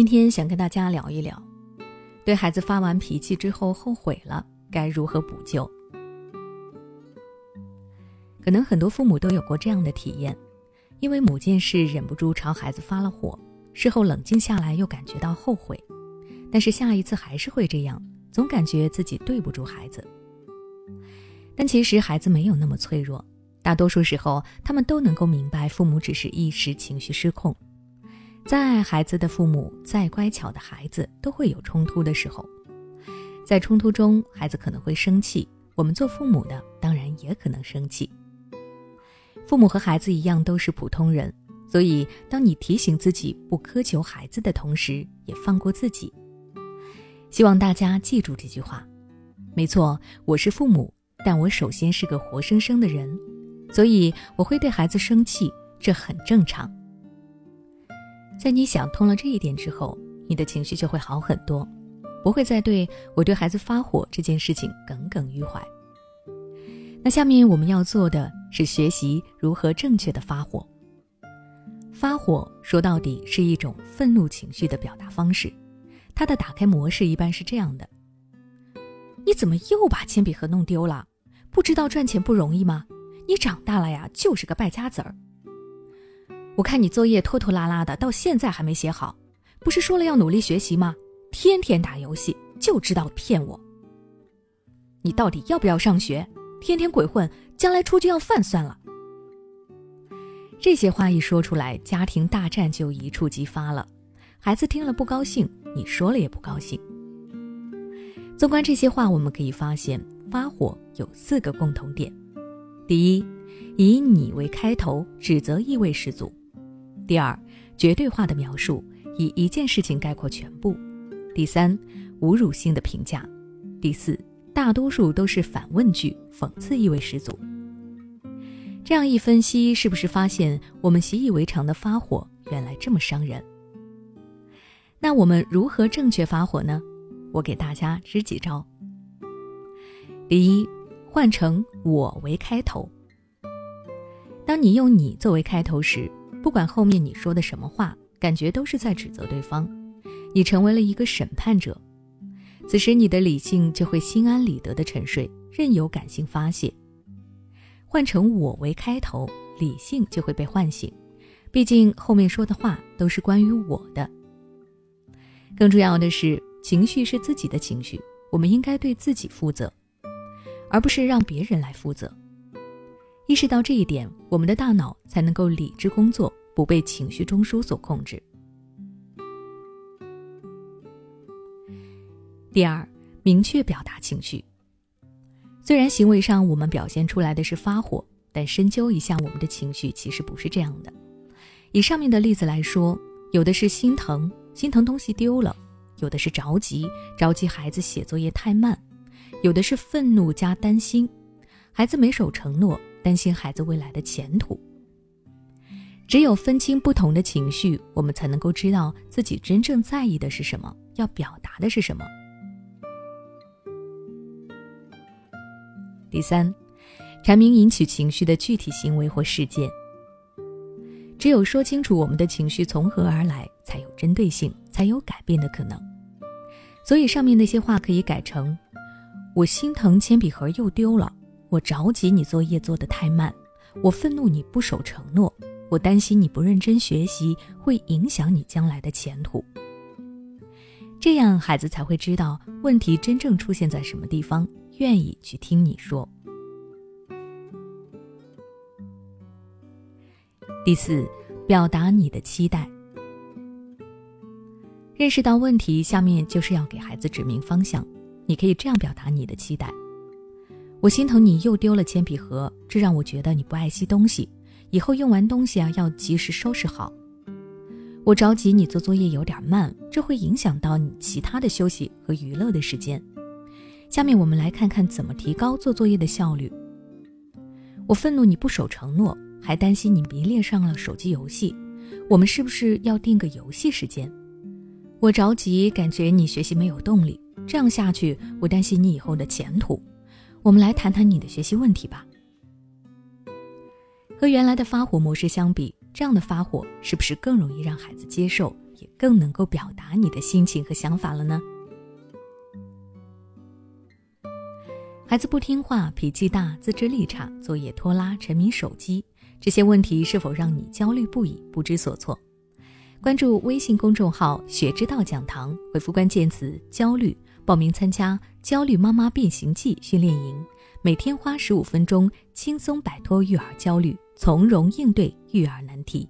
今天想跟大家聊一聊，对孩子发完脾气之后后悔了，该如何补救？可能很多父母都有过这样的体验，因为某件事忍不住朝孩子发了火，事后冷静下来又感觉到后悔，但是下一次还是会这样，总感觉自己对不住孩子。但其实孩子没有那么脆弱，大多数时候他们都能够明白，父母只是一时情绪失控。再爱孩子的父母，再乖巧的孩子，都会有冲突的时候。在冲突中，孩子可能会生气，我们做父母的当然也可能生气。父母和孩子一样都是普通人，所以当你提醒自己不苛求孩子的同时，也放过自己。希望大家记住这句话。没错，我是父母，但我首先是个活生生的人，所以我会对孩子生气，这很正常。在你想通了这一点之后，你的情绪就会好很多，不会再对我对孩子发火这件事情耿耿于怀。那下面我们要做的是学习如何正确的发火。发火说到底是一种愤怒情绪的表达方式，它的打开模式一般是这样的：你怎么又把铅笔盒弄丢了？不知道赚钱不容易吗？你长大了呀，就是个败家子儿。我看你作业拖拖拉拉的，到现在还没写好，不是说了要努力学习吗？天天打游戏，就知道骗我。你到底要不要上学？天天鬼混，将来出去要饭算了。这些话一说出来，家庭大战就一触即发了。孩子听了不高兴，你说了也不高兴。纵观这些话，我们可以发现，发火有四个共同点：第一，以你为开头，指责意味十足。第二，绝对化的描述，以一件事情概括全部；第三，侮辱性的评价；第四，大多数都是反问句，讽刺意味十足。这样一分析，是不是发现我们习以为常的发火原来这么伤人？那我们如何正确发火呢？我给大家支几招。第一，换成我为开头。当你用你作为开头时，不管后面你说的什么话，感觉都是在指责对方，你成为了一个审判者。此时你的理性就会心安理得的沉睡，任由感性发泄。换成我为开头，理性就会被唤醒，毕竟后面说的话都是关于我的。更重要的是，情绪是自己的情绪，我们应该对自己负责，而不是让别人来负责。意识到这一点，我们的大脑才能够理智工作，不被情绪中枢所控制。第二，明确表达情绪。虽然行为上我们表现出来的是发火，但深究一下我们的情绪，其实不是这样的。以上面的例子来说，有的是心疼，心疼东西丢了；有的是着急，着急孩子写作业太慢；有的是愤怒加担心，孩子没守承诺。担心孩子未来的前途。只有分清不同的情绪，我们才能够知道自己真正在意的是什么，要表达的是什么。第三，阐明引起情绪的具体行为或事件。只有说清楚我们的情绪从何而来，才有针对性，才有改变的可能。所以上面那些话可以改成：我心疼铅笔盒又丢了。我着急你作业做得太慢，我愤怒你不守承诺，我担心你不认真学习会影响你将来的前途。这样孩子才会知道问题真正出现在什么地方，愿意去听你说。第四，表达你的期待。认识到问题，下面就是要给孩子指明方向。你可以这样表达你的期待。我心疼你又丢了铅笔盒，这让我觉得你不爱惜东西。以后用完东西啊，要及时收拾好。我着急你做作业有点慢，这会影响到你其他的休息和娱乐的时间。下面我们来看看怎么提高做作业的效率。我愤怒你不守承诺，还担心你迷恋上了手机游戏。我们是不是要定个游戏时间？我着急，感觉你学习没有动力，这样下去，我担心你以后的前途。我们来谈谈你的学习问题吧。和原来的发火模式相比，这样的发火是不是更容易让孩子接受，也更能够表达你的心情和想法了呢？孩子不听话、脾气大、自制力差、作业拖拉、沉迷手机，这些问题是否让你焦虑不已、不知所措？关注微信公众号“学之道讲堂”，回复关键词“焦虑”，报名参加“焦虑妈妈变形记”训练营，每天花十五分钟，轻松摆脱育儿焦虑，从容应对育儿难题。